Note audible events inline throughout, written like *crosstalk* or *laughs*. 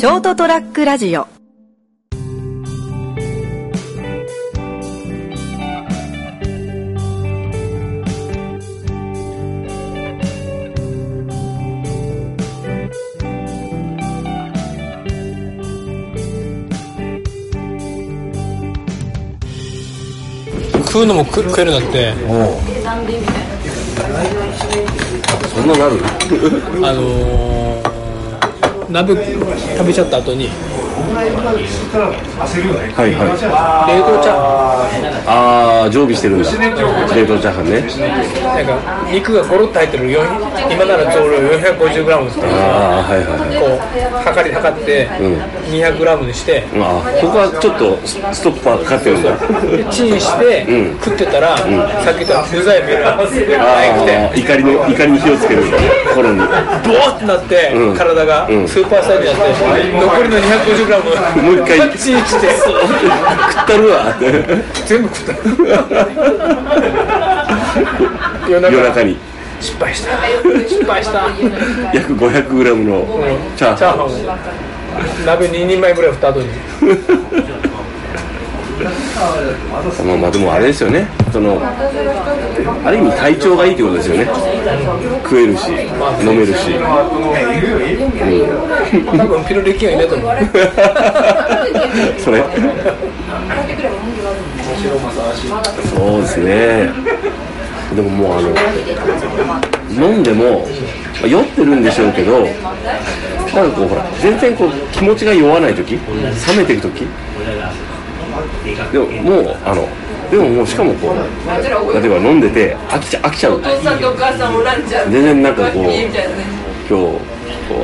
ショートトラックラジオ。食うのも食食えるなってそん。ななるあのー鍋食べちゃった後にはいはい。冷凍チャーハああ常備してるんだ。冷凍チャーハンね。ンなんか肉がゴロッと入ってるよん今ならちょうど 450g ですからああはいはいはい。こう測り測ってうん。200g にしてあここはちょっとスストッパーかかってるんだ。でチンしてうん。食ってたら、さっき言った具材見る合わせてあなくてあ怒りの怒りに火をつける心に。ボワってなって、うん。体がうん。スーパーサイズになって、残りの 250g もう一回。チンして食ったるわ。全部食った夜中夜中に。失敗した。失敗した。約 500g のチャーハン。チャーハン。を鍋2人前ぐらい振った後にまあまあでもあれですよね。そのある意味体調がいいってことですよね。食えるし飲めるし、多分ピロリ菌はいないと思う。*laughs* それ。そうですね。でももうあの飲んでもまあ酔ってるんでしょうけどなんかこうほら全然こう気持ちが酔わない時冷めてる時でももうあのでももうしかもこう例えば飲んでて飽きちゃ飽きちゃう。お父さんとお母さんおらんちゃう。全然なんかこう今日こ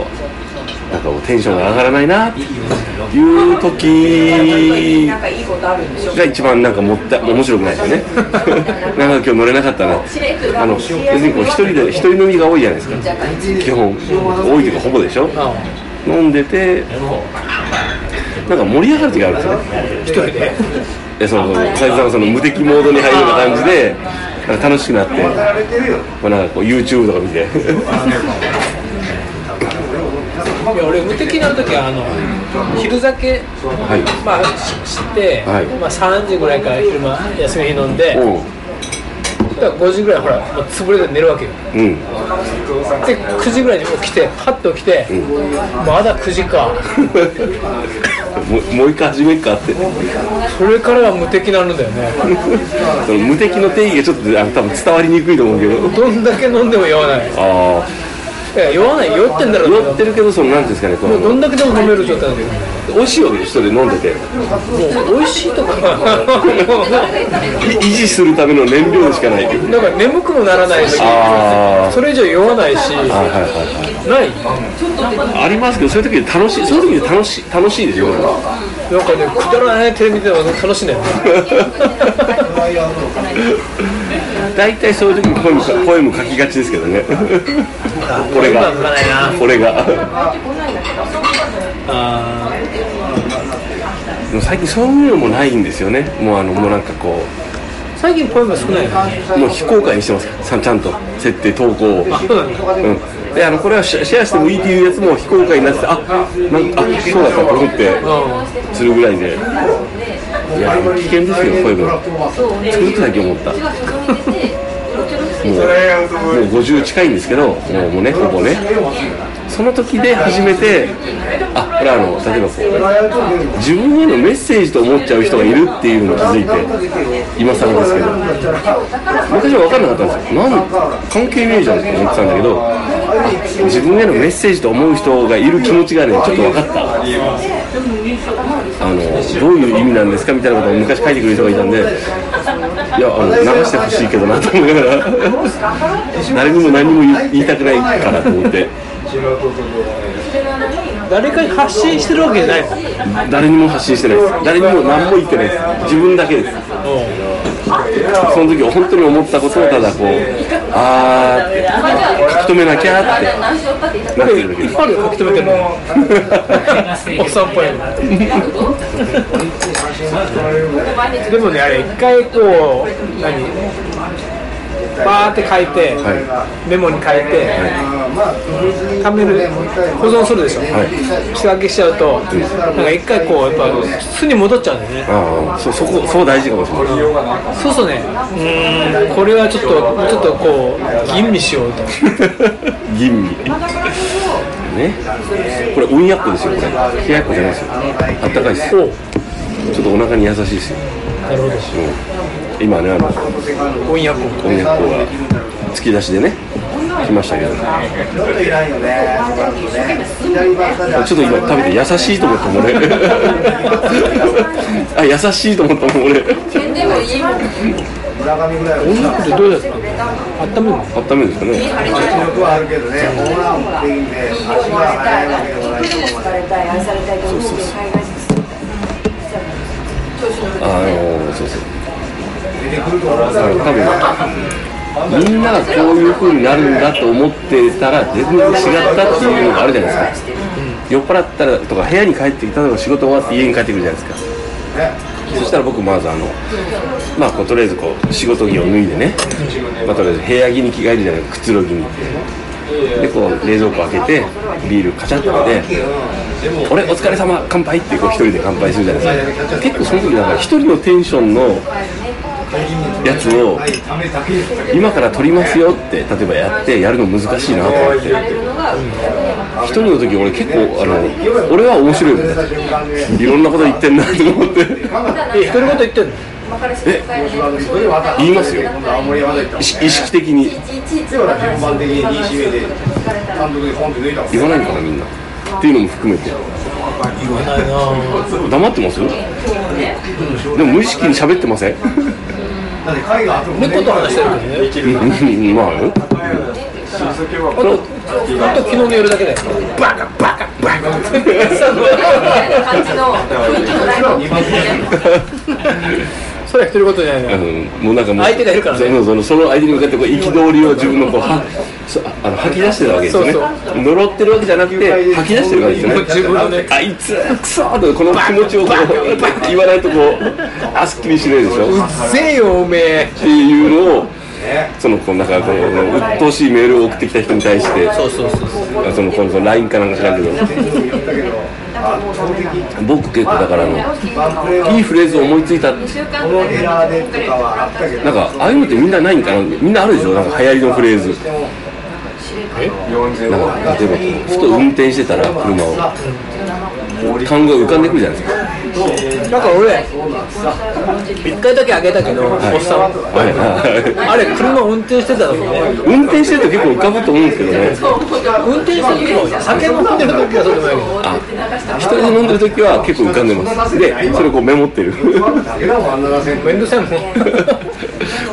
うなんかこうテンションが上がらないなっていう時が一番なんかもった面白くないですよね。*laughs* なんか今日乗れなかったな。あの別にこう一人で一人飲みが多いじゃないですか。基本多いというかほぼでしょ飲んでてなんか盛り上がる時があるんですよね。一人で？でその斉藤さんがその無敵モードに入るような感じでなんか楽しくなって。こうなんかこう YouTube とか見て。いや俺無敵な時はあの昼酒はい。まあしして、はい。まあ、3時ぐらいから昼間休み日飲んでう。んだから5時ぐらいほらもう潰れて寝るわけよ。うん。で9時ぐらいに起きてパッと起きて、まだ9時か。*laughs* もうもう一回始めっかって。それからは無敵なんだよね。*laughs* その無敵の定義がちょっとあの多分伝わりにくいと思うけど。どんだけ飲んでも酔わない。あいや酔わない。酔ってんだろあ酔ってるけどそのなんていうんですかねこもうどのんだけでも飲める状態美味しいわけで一人で飲んでて。もう美味しいとか。*laughs* 維持するための燃料でしかない。けどなんか眠くもならないしあそれ以上酔わないし。あはいはいはい。ない。ありますけどそういう時で楽しいそういう時で楽しい楽しいですよなんかねくだらないテレビ見てるの楽しいんだよね。*laughs* 大体そういう時にポエムかポエム書きがちですけどね。これが。これが。あでも最近そういうのもないんですよね。もうあのもうなんかこー最近ポエム少ないよね。うもう非公開にしてますさちゃんと設定投稿を。うんであのこれはシェアしてもいいっていうやつも非公開になっててあなんかあそうだったと思ってするぐらいで。いや危険ですよポエム作るとだけ思った。*laughs* もうもう50近いんですけどもうもうねほぼね。その時で初めてあこれはあの例えばこう自分へのメッセージと思っちゃう人がいるっていうのに気づいて今更ですけど。昔は分かんなかったんですよ。なん関係ねえじゃんって思ってたんだけど自分へのメッセージと思う人がいる気持ちがねちょっと分かった。あのどういう意味なんですかみたいなことを昔書いてくれる人がいたんで。いやあの流してほしいけどなと思いながら。*laughs* 誰にも何も言いたくないからと思って。誰かに発信してるわけじゃないの？誰にも発信してないです。誰にも何も言ってないです。自分だけです。その時本当に思ったことをただこうあーって書き留めなきゃって。なっっぱいあるよ書き留めてるの。*laughs* おっでもねあれ一回こう何バーって書いて、はメモに書いて、貯める保存するでしょ、はい仕分けしちゃうと、なんか一回こうやっぱ巣に戻っちゃうんだよね。ああそそこそう大事かもしれない。そうするとね。うーん。これはちょっとちょっとこう吟味しようと。*laughs* 吟味。ね。これ温やっこですよこれ。冷ややっこじゃないですよ。あったかいです。ちょっとお腹に優しいですよ、なるほどうん、今ねあの温やっこ。温やっこが突き出しでね来ましたけど。ちょっと今食べて優しいと思ったもん俺あ優しいと思ったもん俺。*laughs* 県でもいいもん温やってどうやって温めるの？温めるんですかね。力はあるけどね、ホームランを打っていいんで、足が速いわけでもないと思います。疲れたい愛されたいと思って海外ああのそうそう。出てくると思う。多分みんながこういう風になるんだと思ってたら全然違ったっていうのがあるじゃないですか、酔っ払ったらとか部屋に帰ってきた例えば仕事終わって家に帰ってくるじゃないですか。そしたら僕まずあのまあこうとりあえずこう仕事着を脱いでね、まあ、とりあえず部屋着に着替えるじゃないくつろぎにでこう冷蔵庫開けてビールカチャッと開けて「俺お疲れ様乾杯」ってこう一人で乾杯するじゃないですか。結構その時なんか一人のテンションのやつを今から撮りますよって例えばやってやるの難しいなと思って。一人の時俺結構あの俺は面白いもんいろんなこと言ってんなと思って。え独り言言ってんの？え言いますよ。意識的に順番的に。2指名で監督でポンって抜いたもん言わないのかなみんな。っていうのも含めて。黙ってます？でも無意識に喋ってません？猫と話してるけどね。うん。まあね。あとあと昨日の夜だけだよ。バカバカバカ。感じの雰囲気のないそれは独り言じゃないあののもうなんかもう相手がいるからね。そのそのその相手に向かってこう憤りを自分のこうはそあの吐き出してるわけですよね呪ってるわけじゃなくて吐き出してるわけですよね自分のねあいつクソーとこの気持ちをこう言わないとこうあすっきりしないでしょうっせえよおめえっていうのをそのこうなんかこう鬱陶しいメールを送ってきた人に対してそうそうそうそのこのその LINE かなんか知らんけど僕結構だからあのいいフレーズを思いついたって。このエラーでとかはあったけどなんかああいうのってみんなないんかなみんなあるでしょ？なんか流行りのフレーズ。なんか例えばふと運転してたら車を単語が浮かんでくるじゃないですか。だから俺一回だけあげたけど、おっさん。あれ車運転してた時ね。運転してると結構浮かぶと思うんですけどね。運転してる時も酒飲んでる時はそういけど。あ一人で飲んでる時は結構浮かんでます。でそれをこうメモってる。めんどくさいもん。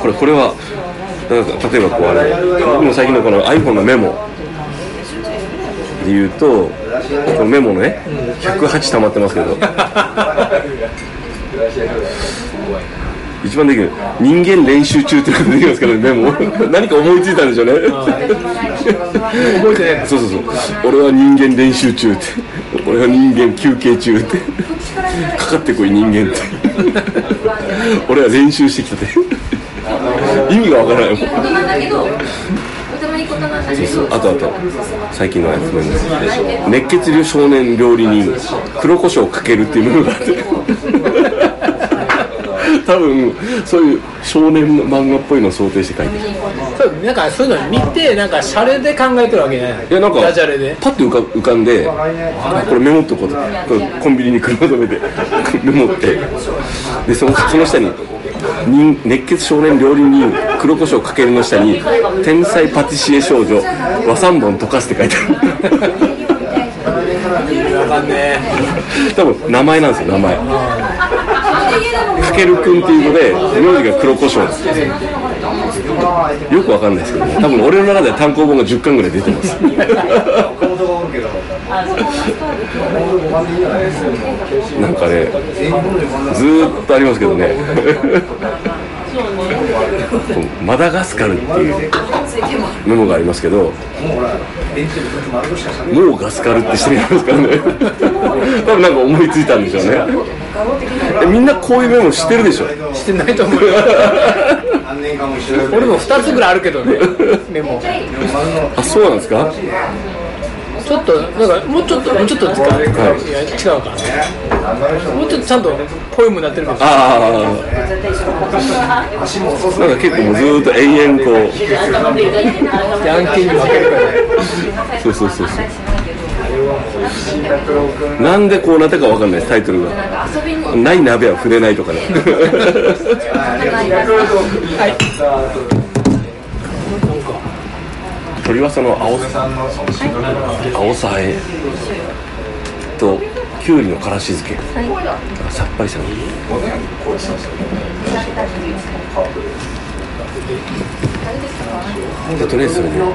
これこれはなんか例えばこうあの僕の最近のこの iPhone のメモで言うとこのメモね108溜まってますけど。一番できる。人間練習中っていうのが出てきますからねメモ。何か思いついたんでしょうね。覚えてない。そうそうそう。俺は人間練習中って。俺は人間休憩中って。かかってこい人間って。俺は練習してきたって。意味がわからないもんあとあと最近のやつなんですけど熱血少年料理人黒胡椒かけるっていうのがあって。*laughs* 多分そういう少年漫画っぽいのを想定して書いてる。なんかそういうの見てなんかシャレで考えてるわけじゃない。いやなんかダジャレで。パッと浮か浮かんであこれメモっとこうとコンビニに車止めてメモって。でそのその下に人熱血少年料理人黒胡椒かけるの下に天才パティシエ少女和三本溶かすって書いてある多分名前なんですよ名前かけるくんっていうので名字が黒胡椒なんですよくわかんないですけど、ね、多分俺の中では単行本が10巻ぐらい出てますなんかねずーっとありますけどね。*laughs* マダガスカルっていうメモがありますけどもうガスカルって人いますからね。*laughs* 多分なんか思いついたんでしょうね。えみんなこういうメモ知ってるでしょ？してないと思う *laughs* 俺も2つぐらいあるけどねメモ。あそうなんですか？ちょっとなんかもうちょっともうちょっと使う、い、や違うかもうちょっとちゃんとポエムになってるけど。ああなんか結構もうずーっと延々こう。ヤンキーに負けるから。そうそうそうそう。なんでこうなったかわかんないタイトルが「ない鍋は触れない」とかね *laughs* 鳥はその青青さえときゅうりのからし漬け、さっぱりしたの。じゃあとりあえずそれで、は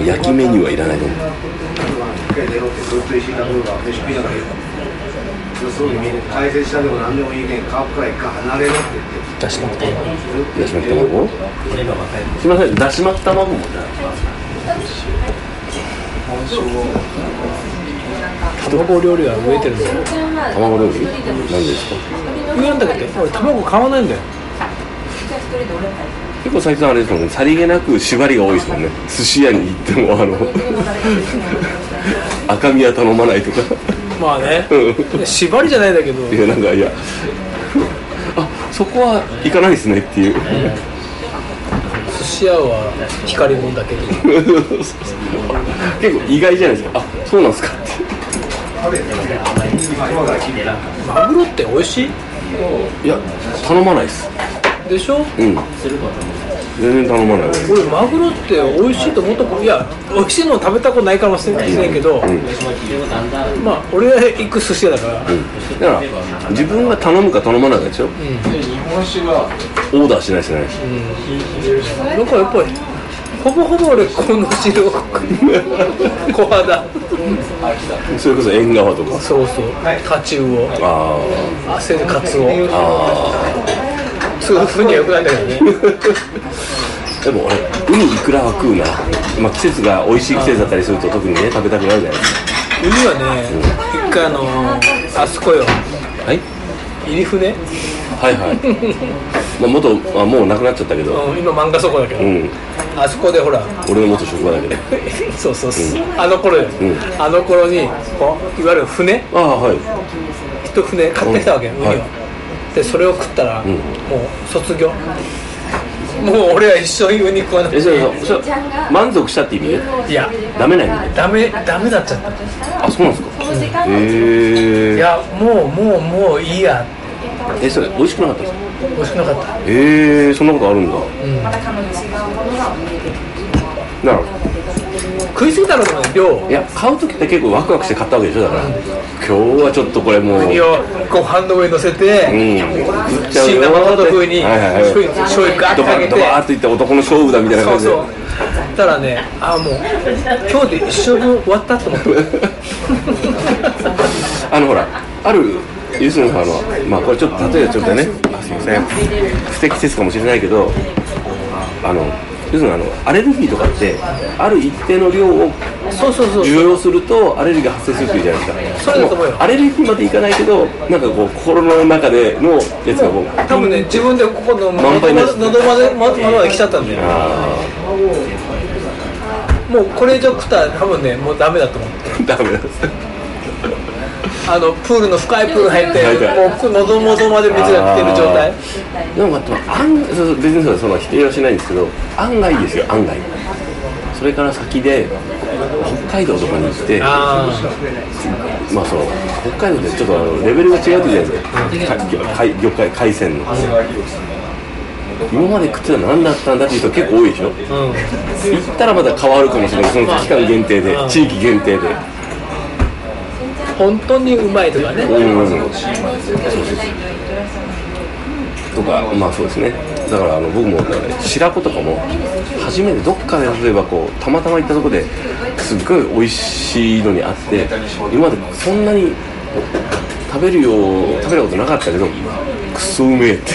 い、焼きメニューはいらないと思う一回出ろってずっと石井が来る解説したでも何でもい。い。けんカップから一回離れろって言って出しまっただし巻き卵すい。ませんだし巻き卵も卵料理は植えてるんだよ卵料理何ですか言わんだけ俺卵買わない。んだよ結構最近あれですもんねさりげなく縛りが多い。ですもんね寿司屋に行ってもあの赤身は頼まない。とかまあね。縛りじゃないんだけど。いやなんかいや。あそこは行かないですねっていう。寿司屋は光り物だけど。結構意外じゃないですか。あそうなんですかって。マグロって美味しい？いや頼まないです。でしょ？うん全然頼まない。俺マグロって美味しいと思ったこといや美味しいの食べたことないかもしれないけど、まあ俺が行く寿司屋だから、だから自分が頼むか頼まないかでしょ、オーダーしないしないなんかやっぱりほぼほぼ俺この汁 *laughs* 小肌。それこそ縁側とか。そうそう。タチウオ。あ汗でカツオ。ー。あそういうにはよくないんだけどねーでも俺ウニイクラは食うな、まあ、季節が美味しい季節だったりすると特にね食べたくなるじゃないですか。ウニはね一回あのあそこよ。はい。入船、はいはい。まあ元あもうなくなっちゃったけど。うん、今漫画そこだけど、うん。あそこでほら俺の元職場だけど。*laughs* そうそうそう、あの頃よ、ん。あの頃にいわゆる船？ああはい。一船買ってきたわけよ、うんウニを、はいでそれを食ったら、ん。もう卒業。もう俺は一生ウニ食わなくてえそれそれ満足したって意味？でいや。ダメな意味？でダメダメだっちゃった。あそうなんですか。へいえやもうもうもういいや。えそれ美味しくなかったですか？美味しくなかった。へえそんなことあるんだ。なるほど食いすぎたのでもね量。いや買う時って結構ワクワクして買ったわけでしょだから、今日はちょっとこれもう。ウニをご飯の上に乗せて、うん食っちゃう新よ生ポテト風にはいはいはい。醤油ガーッドバて。かけてドバーっといって男の勝負だみたいな感じで。そうそう。たらねあもう今日で一生分終わったと思って *laughs* あのほらある要するにあのまあこれちょっと例えばちょっとねあすいません。不適切かもしれないけどあの要するにあのアレルギーとかってある一定の量をそうそうそう受容するとアレルギーが発生するっていうじゃないですか。そうだと思うよ。アレルギーまでいかないけどなんかこう心の中でのやつがこう多分ね自分でここの喉までままで来ちゃったんだよあもうこれ以上食ったら多分ねもうダメだと思うー *laughs* ダメなんですあのプールの深いプール入ってもう喉元まで水が来てる状態。でもあと案そうそう別にその否定はしないんですけど案外ですよ案外。それから先で北海道とかに行ってあまあその北海道でちょっとあのレベルが違うじゃないですか。か海魚介海鮮の。今まで食ってたの何だったんだっていう人結構多いでしょ。あうん。行ったらまた変わるかもしれない。その期間限定で地域限定で本当にうまいとかね。うん。そうそうとかまあそうですね。だからあの僕もね白子とかも初めてどっかで例えばこうたまたま行ったとこですっごい美味しいのにあって今までそんなに食べるよう食べたことなかったけどクソうめえ *laughs* って。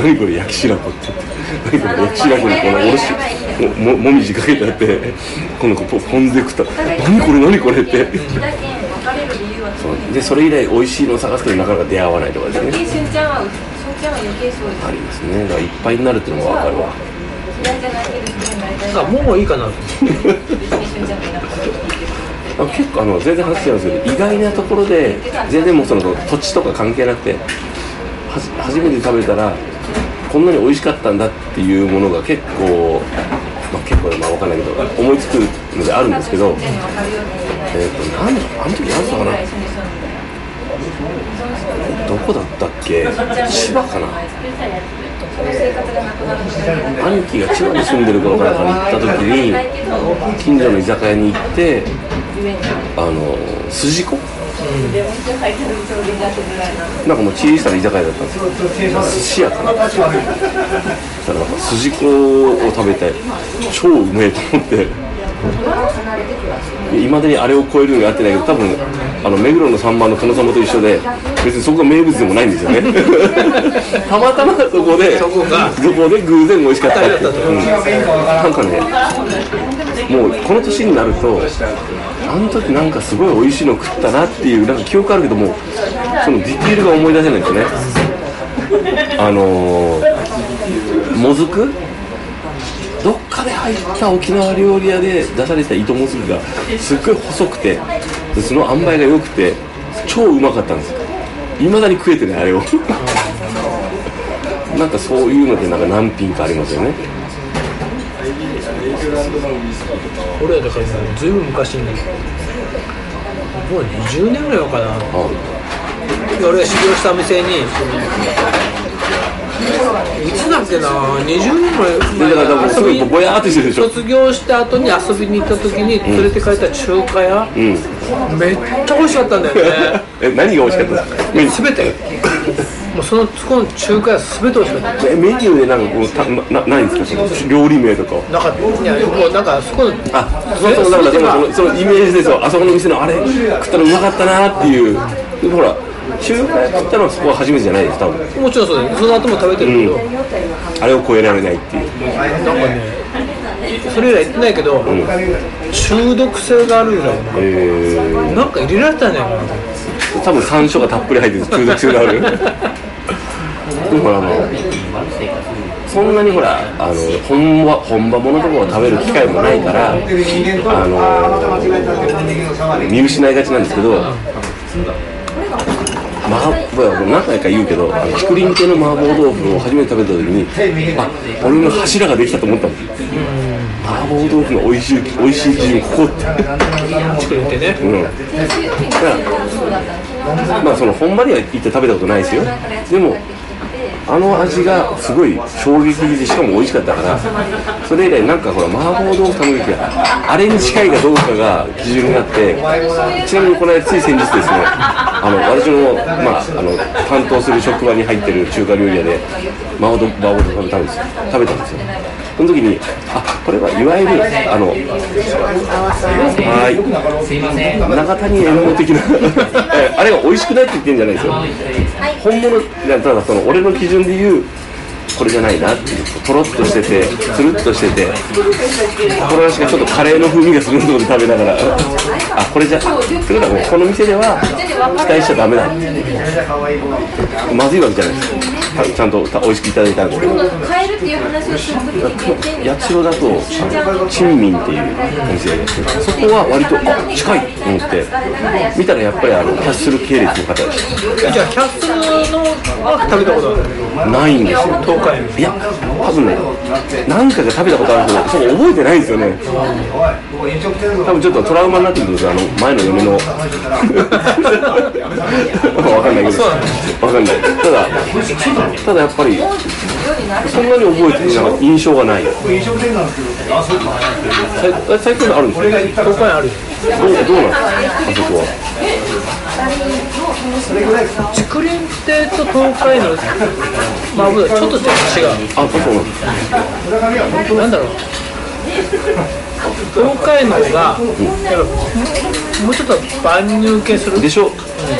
何これ焼き白子って。って何これ焼き白子にこのおろしもももみじかけてあってこのポポン酢で食った。何これ何これって。そう。でそれ以来美味しいのを探すけどなかなか出会わないとかですね。余計しゅんちゃんはしゅんちゃんは余計そうです。ありますね。だからいっぱいになるっていうのが分かるわ。あもういいかな結構あの全然話違うんですけど意外なところで全然もうその土地とか関係なくてはじ初めて食べたらこんなに美味しかったんだっていうものが結構、まあ、結構まあ分かんないけど思いつくのであるんですけどみんなに分かるようにえー、となんあの時何だったかな？どこだったっけ？千葉かな？兄貴が千葉に住んでる頃から行った時に近所の居酒屋に行ってあの筋子？なんかもう小さな居酒屋だったんですよ。寿司屋かな？そしたらなんか筋子を食べて超うめえと思って。いまだにあれを超えるのやってないけど多分あの目黒の3番の殿様と一緒で別にそこが名物でもないんですよね。*laughs* たまたまそこでそこで偶然美味しかったってう。ん。なんかねもうこの年になるとあの時なんかすごい美味しいの食ったなっていうなんか記憶あるけどもそのディティールが思い出せないんですよね。あのー、もずくどっかで入った沖縄料理屋で出された糸もずくがすっごい細くてでその塩梅が良くて超うまかったんですいまだに食えてないあれを。*laughs* なんかそういうのでなんか何品かありますよね。俺らだからずいぶん昔に。もう20年ぐらい前かな。あ俺が修行した店にいつだっけな？20年前でだからぼやーっとしてるでしょ。卒業した後に遊びに行った時に連れて帰った中華屋、うん。めっちゃ美味しかったんだよね。*laughs* え何が美味しかったですか全て。もうそのそこの中華屋全て美味しかった。えメニューでなんかこうたなないんですか？その料理名とか。なんかいやもうなんかそこのあそうそうだからそのそのイメージですよあそこの店のあれ食ったらうまかったなっていう。ほら中華屋食ったのはそこは初めてじゃないです多分。もちろんそうだよその後も食べてるけど、あれを超えられないっていう。なんかねそれ以来言ってないけど、中毒性があるぐらいえー、なんか入れられたんじゃないかな。多分山椒がたっぷり入ってて中毒性がある。でもほらあのそんなにほらあの本場本場物とかを食べる機会もないからあの見失いがちなんですけど麻婆何回か言うけど竹林系の麻婆豆腐を初めて食べた時にあ俺の柱ができたと思ったんです麻婆豆腐の美味しい美味しい基準ここって。作れてね。うん。まあそのほんまには行って食べたことないですよ。でもあの味がすごい衝撃的でしかも美味しかったからそれ以来なんかほら麻婆豆腐食べる時はあれに近いかどうかが基準になってちなみにこの間つい先日ですねあの私の,、まあ、あの担当する職場に入ってる中華料理屋で麻婆豆腐麻婆豆腐食べたんですよ食べたんですよ。その時にあこれはいわゆるあのはい。長谷園の的な *laughs* えあれが美味しくないって言ってるんじゃないですよ。本物ただその俺の基準で言うこれじゃないなっていうとろっとしててつるっとしててこの話がちょっとカレーの風味がするので食べながらあこれじゃってことはもうこの店では期待しちゃダメだまずいわけじゃないですたちゃんと美味しくいただいたんですけど変えるっていう話をするときに八代だとあの珍民っていうお店でそこは割とあ近いと思って見たらやっぱりあのキャッスル系列の方でしじゃあキャッスルのは食べたことある？たないんですよ。東海いや多分ね何回か食べたことあるけどそこ覚えてないんですよね多分ちょっとトラウマになってるんですよあの前の嫁の。*laughs* わかんないけど。わかんない。ただただやっぱりそんなに覚えてなんか印象がない最最近あるんですか？東海ある。よどうどうなんですかあそこは？竹林亭と東海のまあちょっと違う。あそうなんですなんだろう東海のがやっぱもうちょっと万入系する。でしょ？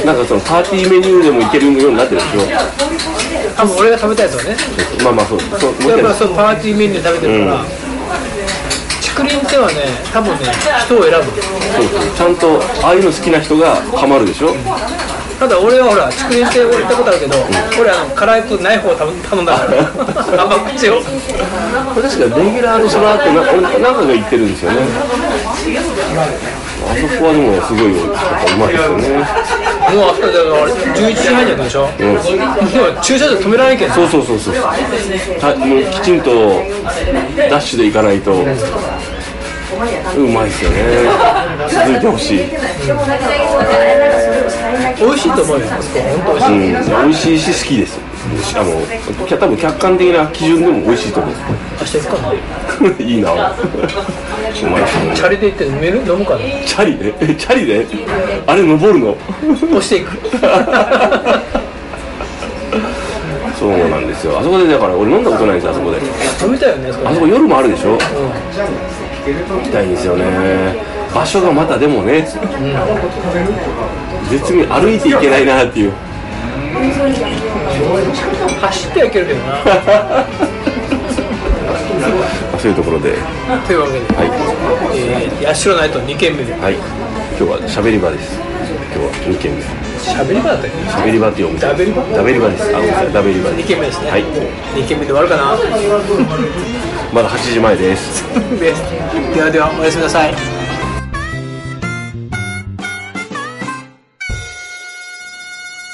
なんかそのパーティーメニューでもいけるようになってるでし多分俺が食べたやつはね。ょまあまあそうそうやっぱそうパーティーメニュー食べてるから、竹林ってはね多分ね人を選ぶ。そう。ちゃんとああいうの好きな人がハマるでしょ？ただ俺はほら竹林って行ったことあるけど、俺あの辛くない方を頼頼んだから。*laughs* 甘口を。これ確かレギュラーのその後な俺なんかが言ってるんですよね。あそこはでもすごいやっぱうまいですよね。もうあそこで11時半にやったでしょ、でも駐車場止められんけん。そうそうそうそう。たもうきちんとダッシュで行かないと。うまいですよね。続いてほしい、美味しいと思うよ。あそこ本当美味しい、うん、美味しいし好きです。あの多分客観的な基準でも美味しいと思う。明日行くか。な *laughs* いいな。*laughs* チャリで行って飲める？飲むかな？チャリで？え *laughs* チャリで？あれ登るの？押していく。そうなんですよ。あそこでだから俺飲んだことないんですよあそこで。飲みたいよねあそこ夜もあるでしょ？行きたいんですよね場所がまたでもね、絶妙歩いていけないなっていう。走ってはいけるけどな。*laughs* そういうところで。というわけで、はい。えー、八代ナイト2軒目で。はい。今日は喋り場です。今日は2軒目。喋り場だったよね。喋り場っていうお店ダベリ場ダベリ場です。あごめんなさい。ダベリ場2です。軒目ですね、はい。2軒目で終わるかな？まだ8時前です。*laughs* です。ではではおやすみなさい